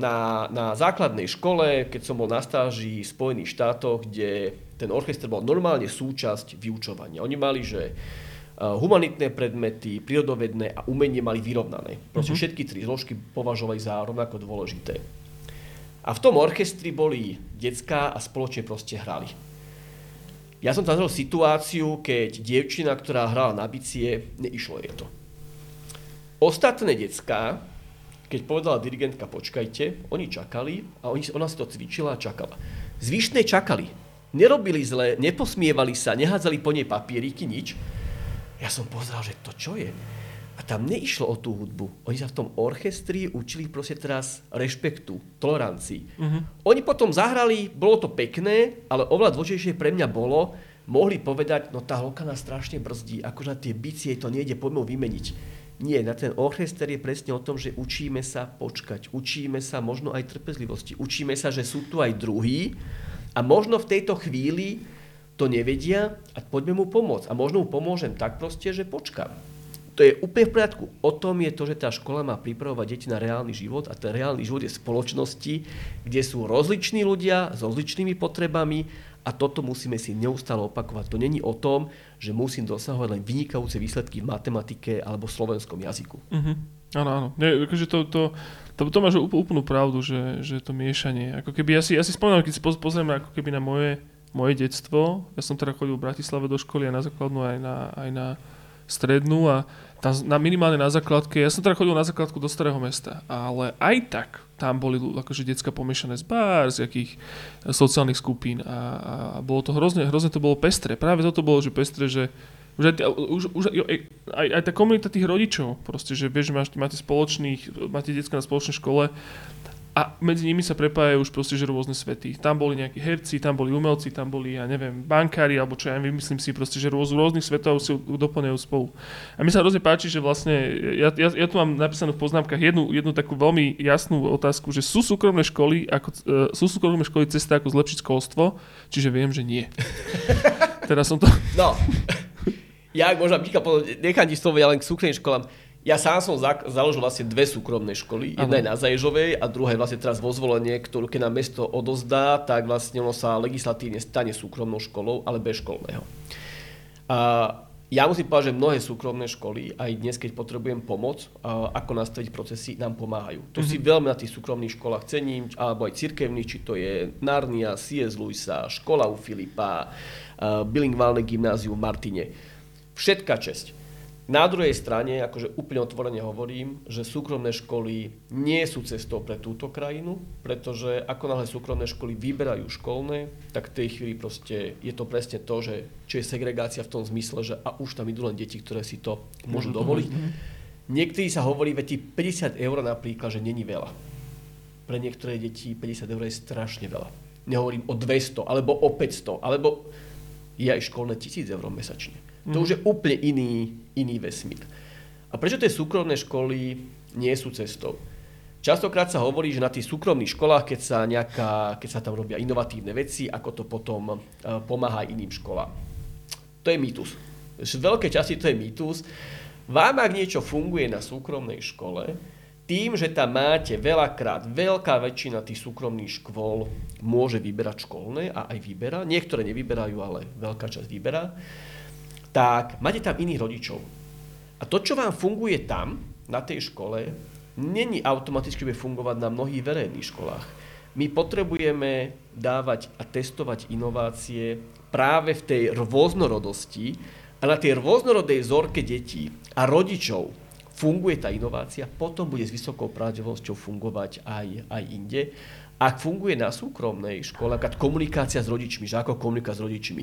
B: na, na základnej škole, keď som bol na stáži v Spojených štátoch, kde ten orchester bol normálne súčasť vyučovania. Oni mali, že Eh, humanitné predmety, prírodovedné a umenie mali vyrovnané. Proste uh-huh. všetky tri zložky považovali za rovnako dôležité. A v tom orchestri boli decká a spoločne proste hrali. Ja som zažil situáciu, keď dievčina, ktorá hrala na bicie, neišlo jej to. Ostatné decká, keď povedala dirigentka počkajte, oni čakali a oni, ona si to cvičila a čakala. Zvyšné čakali. Nerobili zle, neposmievali sa, nehádzali po nej papieriky, nič ja som pozeral, že to čo je? A tam neišlo o tú hudbu. Oni sa v tom orchestri učili proste teraz rešpektu, tolerancii. Uh-huh. Oni potom zahrali, bolo to pekné, ale oveľa dôležitejšie pre mňa bolo, mohli povedať, no tá holka nás strašne brzdí, akože na tie bicie to nejde, poďme vymeniť. Nie, na ten orchester je presne o tom, že učíme sa počkať, učíme sa možno aj trpezlivosti, učíme sa, že sú tu aj druhí a možno v tejto chvíli to nevedia a poďme mu pomôcť. A možno mu pomôžem tak proste, že počkám. To je úplne v poriadku. O tom je to, že tá škola má pripravovať deti na reálny život a ten reálny život je spoločnosti, kde sú rozliční ľudia s rozličnými potrebami a toto musíme si neustále opakovať. To není o tom, že musím dosahovať len vynikajúce výsledky v matematike alebo v slovenskom jazyku.
A: Uh-huh. Áno, áno. Nie, akože to, to, to, to máš úplnú pravdu, že, že to miešanie. Ako keby ja si, ja si spomínam, keď si pozriem ako keby na moje moje detstvo. Ja som teda chodil v Bratislave do školy aj na základnú, aj na, aj na strednú a tam na, minimálne na základke, ja som teda chodil na základku do Starého mesta, ale aj tak tam boli akože decka pomiešané z bar, z jakých sociálnych skupín a, a bolo to hrozne, hrozne to bolo pestre. Práve toto bolo, že pestre, že už aj, už, už, jo, aj, aj tá komunita tých rodičov, proste, že vieš, máš, máte spoločných, máte decka na spoločnej škole a medzi nimi sa prepájajú už proste že rôzne svety. Tam boli nejakí herci, tam boli umelci, tam boli, ja neviem, bankári, alebo čo ja neviem, myslím si proste, že rôz, rôznych svetov si doplňajú spolu. A mi sa hrozne páči, že vlastne, ja, ja, ja tu mám napísanú v poznámkach jednu, jednu takú veľmi jasnú otázku, že sú súkromné školy, ako, uh, sú súkromné školy cesta, ako zlepšiť školstvo, čiže viem, že nie. Teraz som to...
B: No, ja možno nechám ti slovo, ja len k súkromným školám ja sám som za, založil vlastne dve súkromné školy. Jedna je na Zaježovej a druhá je vlastne teraz vo zvolenie, ktorú keď nám mesto odozdá, tak vlastne ono sa legislatívne stane súkromnou školou, ale bez školného. A ja musím povedať, že mnohé súkromné školy, aj dnes, keď potrebujem pomoc, ako nastaviť procesy, nám pomáhajú. To mm-hmm. si veľmi na tých súkromných školách cením, alebo aj cirkevných, či to je Narnia, C.S. Lewisa, škola u Filipa, bilingválne gymnázium v Martine. Všetká česť. Na druhej strane, akože úplne otvorene hovorím, že súkromné školy nie sú cestou pre túto krajinu, pretože ako náhle súkromné školy vyberajú školné, tak v tej chvíli proste je to presne to, že čo je segregácia v tom zmysle, že a už tam idú len deti, ktoré si to môžu dovoliť. Niektorí sa hovorí, veď 50 eur napríklad, že není veľa. Pre niektoré deti 50 eur je strašne veľa. Nehovorím o 200, alebo o 500, alebo je aj školné 1000 eur mesačne. Mm. To už je úplne iný, iný vesmír. A prečo tie súkromné školy nie sú cestou? Častokrát sa hovorí, že na tých súkromných školách, keď sa, nejaká, keď sa tam robia inovatívne veci, ako to potom uh, pomáha iným školám. To je mýtus. V veľkej časti to je mýtus. Vám, ak niečo funguje na súkromnej škole, tým, že tam máte veľakrát, veľká väčšina tých súkromných škôl môže vyberať školné a aj vyberá, niektoré nevyberajú, ale veľká časť vyberá, tak máte tam iných rodičov. A to, čo vám funguje tam, na tej škole, není automaticky bude fungovať na mnohých verejných školách. My potrebujeme dávať a testovať inovácie práve v tej rôznorodosti a na tej rôznorodej zorke detí a rodičov funguje tá inovácia, potom bude s vysokou pravdepodobnosťou fungovať aj, aj inde. Ak funguje na súkromnej škole, napríklad komunikácia s rodičmi, že ako komunikovať s rodičmi.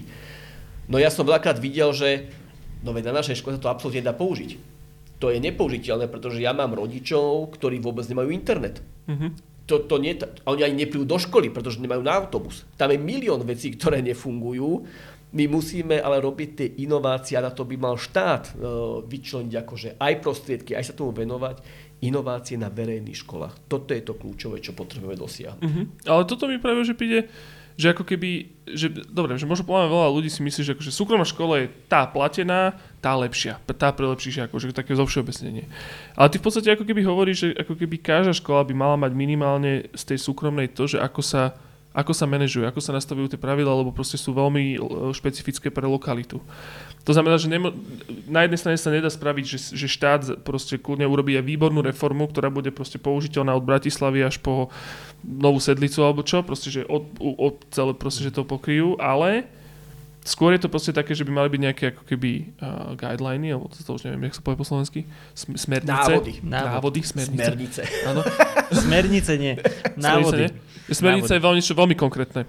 B: No ja som veľakrát videl, že no na našej škole sa to absolútne dá použiť to je nepoužiteľné, pretože ja mám rodičov, ktorí vôbec nemajú internet. Mm-hmm. To, to nie, oni ani neprídu do školy, pretože nemajú na autobus. Tam je milión vecí, ktoré nefungujú. My musíme ale robiť tie inovácie a na to by mal štát uh, vyčleniť akože aj prostriedky, aj sa tomu venovať inovácie na verejných školách. Toto je to kľúčové, čo potrebujeme dosiahnuť.
A: Mm-hmm. Ale toto mi práve, že príde, že ako keby, že, dobre, že možno povedať veľa ľudí si myslí, že akože súkromná škola je tá platená, tá lepšia, tá prelepšíšia, akože také zovšeobecnenie. Ale ty v podstate ako keby hovoríš, že ako keby každá škola by mala mať minimálne z tej súkromnej to, že ako sa, ako sa manažuje, ako sa nastavujú tie pravidla, lebo proste sú veľmi e, špecifické pre lokalitu. To znamená, že nemo- na jednej strane sa nedá spraviť, že, že štát proste kľudne urobí aj výbornú reformu, ktorá bude proste použiteľná od Bratislavy až po novú sedlicu alebo čo, proste, že od, od celé proste, že to pokryjú, ale skôr je to proste také, že by mali byť nejaké ako keby uh, guideliny, alebo to, to už neviem, jak sa povie po slovensky, Sm- smernice.
B: Návody.
A: Návody, smernice.
B: Smernice.
A: Áno.
C: Smernice nie. Návody.
A: Smernice, smernice je veľmi, veľmi konkrétne.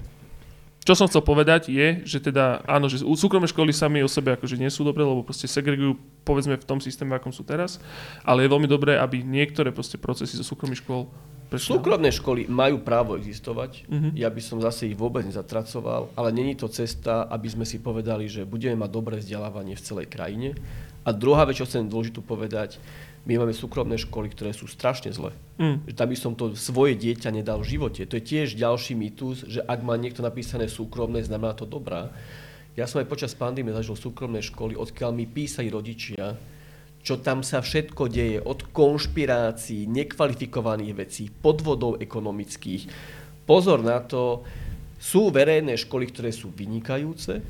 A: Čo som chcel povedať je, že teda áno, že súkromné školy sami o sebe akože nie sú dobré, lebo proste segregujú povedzme v tom systéme, akom sú teraz, ale je veľmi dobré, aby niektoré proste procesy zo súkromných škôl prešli.
B: Súkromné školy majú právo existovať,
A: Mhm.
B: ja by som zase ich vôbec nezatracoval, ale není to cesta, aby sme si povedali, že budeme mať dobré vzdelávanie v celej krajine. A druhá vec, čo chcem dôležitú povedať, my máme súkromné školy, ktoré sú strašne zlé.
A: Mm.
B: Že tam by som to svoje dieťa nedal v živote. To je tiež ďalší mýtus, že ak má niekto napísané súkromné, znamená to dobrá. Ja som aj počas pandémie zažil súkromné školy, odkiaľ mi písali rodičia, čo tam sa všetko deje, od konšpirácií, nekvalifikovaných vecí, podvodov ekonomických. Pozor na to, sú verejné školy, ktoré sú vynikajúce,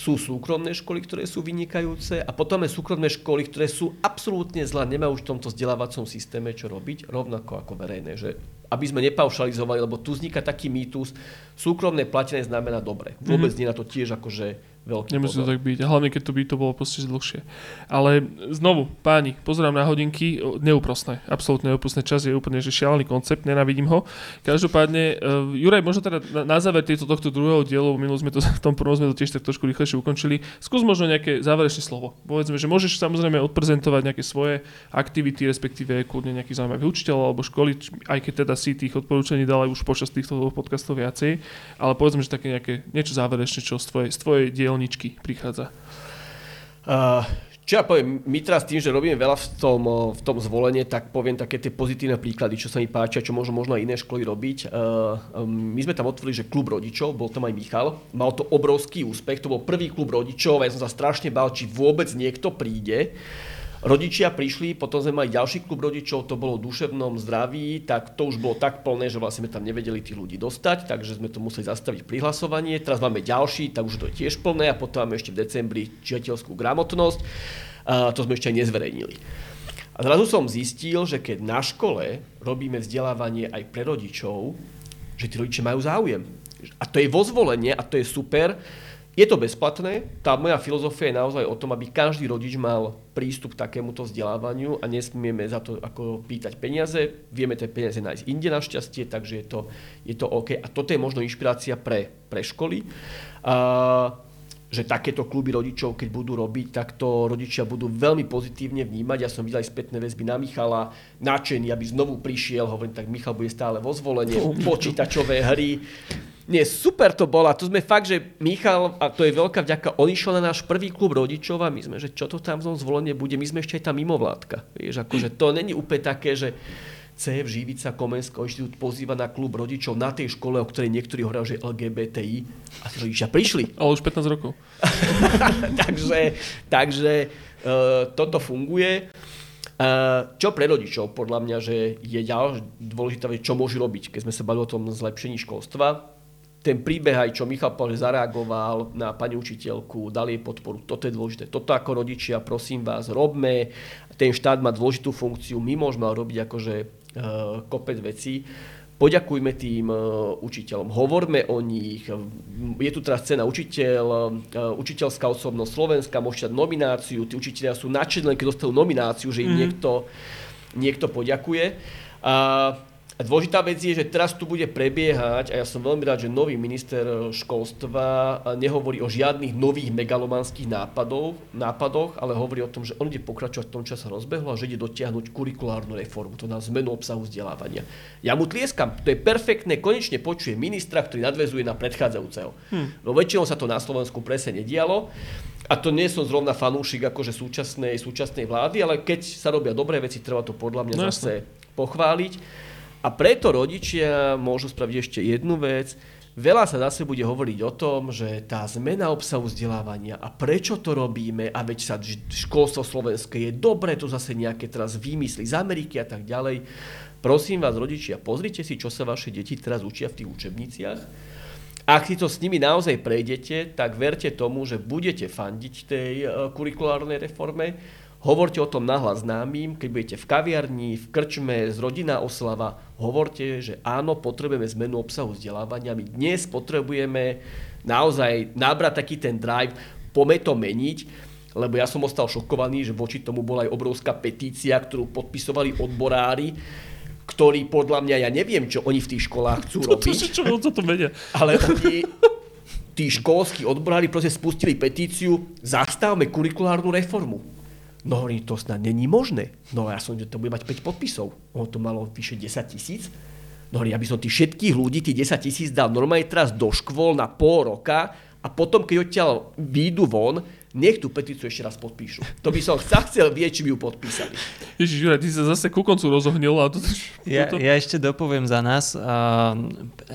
B: sú súkromné školy, ktoré sú vynikajúce a potom je súkromné školy, ktoré sú absolútne zlé, nemajú už v tomto vzdelávacom systéme čo robiť, rovnako ako verejné. Že aby sme nepaušalizovali, lebo tu vzniká taký mýtus, súkromné platené znamená dobre. Vôbec mm-hmm. nie na to tiež akože veľký
A: Nemusí to tak byť. Hlavne, keď to by to bolo proste dlhšie. Ale znovu, páni, pozerám na hodinky, neúprostné. Absolútne neúprostné. Čas je úplne že šialený koncept, nenávidím ho. Každopádne, uh, Juraj, možno teda na, na záver tejto, tohto druhého dielu, minul sme to, v tom prvom sme to tiež tak trošku rýchlejšie ukončili. Skús možno nejaké záverečné slovo. Povedzme, že môžeš samozrejme odprezentovať nejaké svoje aktivity, respektíve kľudne nejakých zaujímavých učiteľov alebo školy, aj keď teda si tých odporúčaní dal aj už počas týchto podcastov viacej, ale povedzme, že také nejaké niečo záverečné, čo z tvojej, z tvojej dielničky prichádza.
B: Čo ja poviem, my teraz tým, že robíme veľa v tom, v tom zvolenie, tak poviem také tie pozitívne príklady, čo sa mi páčia, čo môžu možno aj iné školy robiť. Um, my sme tam otvorili, že klub rodičov, bol tam aj Michal, mal to obrovský úspech, to bol prvý klub rodičov a ja som sa strašne bál, či vôbec niekto príde. Rodičia prišli, potom sme mali ďalší klub rodičov, to bolo v duševnom zdraví, tak to už bolo tak plné, že vlastne sme tam nevedeli tých ľudí dostať, takže sme to museli zastaviť prihlasovanie. Teraz máme ďalší, tak už to je tiež plné a potom máme ešte v decembri čitateľskú gramotnosť. A to sme ešte aj nezverejnili. A zrazu som zistil, že keď na škole robíme vzdelávanie aj pre rodičov, že tí rodičia majú záujem. A to je vo zvolenie a to je super. Je to bezplatné, tá moja filozofia je naozaj o tom, aby každý rodič mal prístup k takémuto vzdelávaniu a nesmieme za to ako pýtať peniaze. Vieme tie peniaze nájsť inde našťastie, takže je to, je to OK. A toto je možno inšpirácia pre, pre školy. A že takéto kluby rodičov, keď budú robiť, tak to rodičia budú veľmi pozitívne vnímať. Ja som videl aj spätné väzby na Michala, nadšený, aby znovu prišiel, hovorím, tak Michal bude stále vo zvolenie, počítačové hry. Nie, super to bola. To sme fakt, že Michal, a to je veľká vďaka, on išiel na náš prvý klub rodičov a my sme, že čo to tam zvolenie bude, my sme ešte aj tá mimovládka. Vieš, akože to není úplne také, že CF Živica Komenského inštitút pozýva na klub rodičov na tej škole, o ktorej niektorí hovoria, že LGBTI a tí rodičia prišli.
A: Ale už 15 rokov.
B: takže takže uh, toto funguje. Uh, čo pre rodičov, podľa mňa, že je ďalšia dôležitá vec, čo môžu robiť, keď sme sa bavili o tom zlepšení školstva. Ten príbeh aj, čo Michal že zareagoval na pani učiteľku, dali jej podporu, toto je dôležité. Toto ako rodičia, prosím vás, robme. Ten štát má dôležitú funkciu, my môžeme robiť akože Eh, kopec vecí. Poďakujme tým eh, učiteľom, hovorme o nich. Je tu teraz cena učiteľ, eh, učiteľská osobnosť Slovenska, môžete dať nomináciu. Tí učiteľia sú nadšení, keď dostanú nomináciu, že im mm. niekto, niekto poďakuje. A a dôležitá vec je, že teraz tu bude prebiehať, a ja som veľmi rád, že nový minister školstva nehovorí o žiadnych nových megalomanských nápadov, nápadoch, ale hovorí o tom, že on ide pokračovať v tom, čo sa rozbehlo a že ide dotiahnuť kurikulárnu reformu, to na zmenu obsahu vzdelávania. Ja mu tlieskam, to je perfektné, konečne počuje ministra, ktorý nadvezuje na predchádzajúceho. Hmm. No väčšinou sa to na Slovensku prese nedialo. A to nie som zrovna fanúšik akože súčasnej, súčasnej vlády, ale keď sa robia dobré veci, treba to podľa mňa no, zase jasne. pochváliť. A preto rodičia môžu spraviť ešte jednu vec. Veľa sa zase bude hovoriť o tom, že tá zmena obsahu vzdelávania a prečo to robíme a veď sa školstvo slovenské je dobre, to zase nejaké teraz výmysly z Ameriky a tak ďalej. Prosím vás, rodičia, pozrite si, čo sa vaše deti teraz učia v tých učebniciach. Ak si to s nimi naozaj prejdete, tak verte tomu, že budete fandiť tej eh, kurikulárnej reforme Hovorte o tom nahlas známym, keď budete v kaviarni, v krčme, z rodinná oslava, hovorte, že áno, potrebujeme zmenu obsahu vzdelávania. My dnes potrebujeme naozaj nabrať taký ten drive, pome to meniť, lebo ja som ostal šokovaný, že voči tomu bola aj obrovská petícia, ktorú podpisovali odborári, ktorí podľa mňa, ja neviem, čo oni v tých školách chcú robiť.
A: čo, čo, čo to vedia?
B: Ale oni, tí školskí odborári proste spustili petíciu, zastavme kurikulárnu reformu. No hovorí, to snad není možné. No ja som, že to bude mať 5 podpisov. Ono to malo vyše 10 tisíc. No hovorí, aby som tých všetkých ľudí, tých 10 tisíc dal normálne teraz do škôl na pol roka a potom, keď odtiaľ výjdu von, nech tú petíciu ešte raz podpíšu. To by som sa chcel vieť, či by ju podpísali.
A: Ježiš, Juraj, ty sa zase ku koncu rozohnil. A to,
C: ja, ja ešte dopoviem za nás. A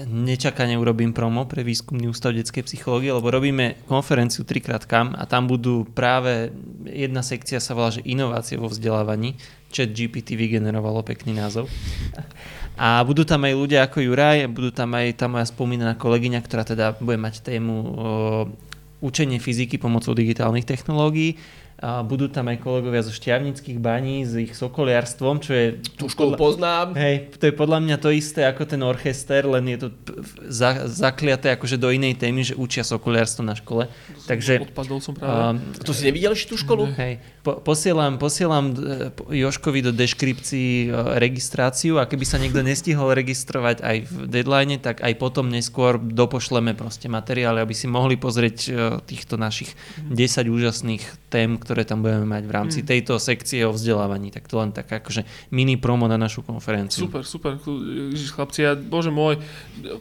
C: nečakane urobím promo pre výskumný ústav detskej psychológie, lebo robíme konferenciu trikrát kam a tam budú práve, jedna sekcia sa volá, že inovácie vo vzdelávaní. Chat GPT vygenerovalo pekný názov. A budú tam aj ľudia ako Juraj, budú tam aj tá moja spomínaná kolegyňa, ktorá teda bude mať tému učenie fyziky pomocou digitálnych technológií. Budú tam aj kolegovia zo šťavnických baní s ich sokoliarstvom, čo je...
B: Tú školu podľa, poznám.
C: Hej, to je podľa mňa to isté ako ten orchester, len je to za, zakliaté akože do inej témy, že učia sokoliarstvo na škole. Takže...
A: Odpadol som práve.
B: Uh, to si nevidel ešte tú školu?
C: Hej, po, posielam, posielam e, Joškovi do deskripcií e, registráciu a keby sa niekto nestihol registrovať aj v deadline, tak aj potom neskôr dopošleme proste materiály, aby si mohli pozrieť e, týchto našich 10 úžasných tém, ktoré tam budeme mať v rámci mm. tejto sekcie o vzdelávaní. Tak to len tak akože mini promo na našu konferenciu.
A: Super, super. Ježiš, chlapci, ja, bože môj,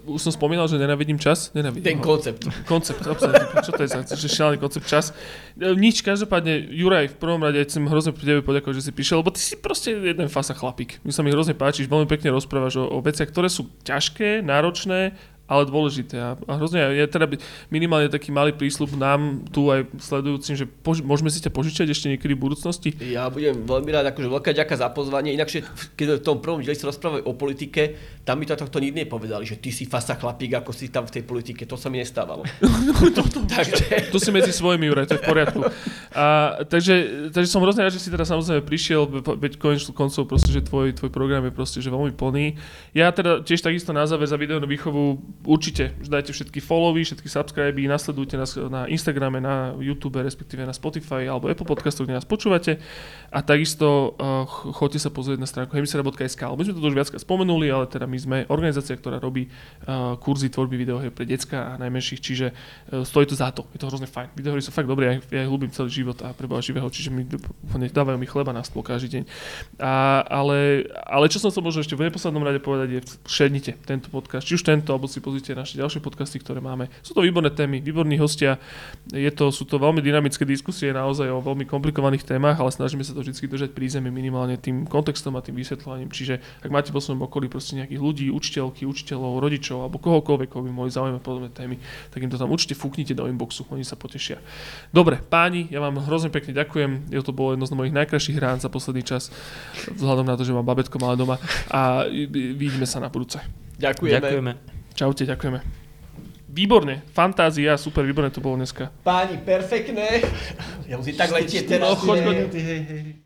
A: už som spomínal, že nenavidím čas. Nenavidím.
B: Ten koncept.
A: Koncept, absolútne. Čo to je za šialený koncept čas? Nič, každopádne, Juraj, v prvom rade chcem hrozne tebe poďakovať, že si prišiel, lebo ty si proste jeden fasa chlapík. Mi sa mi hrozne páčiš, veľmi pekne rozprávaš o, o veciach, ktoré sú ťažké, náročné, ale dôležité. A, a hrozne je teda minimálne taký malý prísľub nám tu aj sledujúcim, že pož- môžeme si ťa požičať ešte niekedy v budúcnosti.
B: Ja budem veľmi rád, akože veľká ďaká za pozvanie. Inakšie, keď v tom prvom dieli sa rozprávali o politike, tam mi to takto nikdy nepovedali, že ty si fasa chlapík, ako si tam v tej politike. To sa mi nestávalo.
A: to, to, Takže... to si medzi svojimi, Juraj, to je v poriadku. A, takže, takže som hrozne rád, že si teda samozrejme prišiel, ve- veď konečnú koncov proste, že tvoj, tvoj program je proste, že veľmi plný. Ja teda tiež takisto na záver za videovú výchovu určite že dajte všetky followy, všetky subscriby, nasledujte nás na Instagrame, na YouTube, respektíve na Spotify alebo Apple Podcastu, kde nás počúvate. A takisto uh, ch- choďte sa pozrieť na stránku hemisera.sk, lebo my sme to už viackrát spomenuli, ale teda my sme organizácia, ktorá robí uh, kurzy tvorby videohier pre decka a najmenších, čiže uh, stojí to za to. Je to hrozne fajn. Videohry sú fakt dobré, ja, ja ich ľúbim celý život a preboha živého, čiže mi dávajú mi chleba na stôl každý deň. A, ale, ale čo som chcel možno ešte v neposlednom rade povedať je, šednite tento podcast, či už tento, alebo si pozrite naše ďalšie podcasty, ktoré máme. Sú to výborné témy, výborní hostia, je to, sú to veľmi dynamické diskusie naozaj o veľmi komplikovaných témach, ale snažíme sa to vždy držať pri zemi minimálne tým kontextom a tým vysvetľovaním. Čiže ak máte vo svojom okolí proste nejakých ľudí, učiteľky, učiteľov, rodičov alebo kohokoľvek, koho by mohli zaujímať podobné témy, tak im to tam určite fúknite do inboxu, oni sa potešia. Dobre, páni, ja vám hrozne pekne ďakujem. Je to bolo jedno z mojich najkrajších rán za posledný čas, vzhľadom na to, že mám babetko malé doma a vidíme sa na budúce.
B: Ďakujeme.
C: Ďakujeme.
A: Čaute, ďakujeme. Výborne, fantázia, super, výborné to bolo dneska.
B: Páni, perfektné. Ja musím tak letieť teraz.
A: No, choď.
C: hej, hej.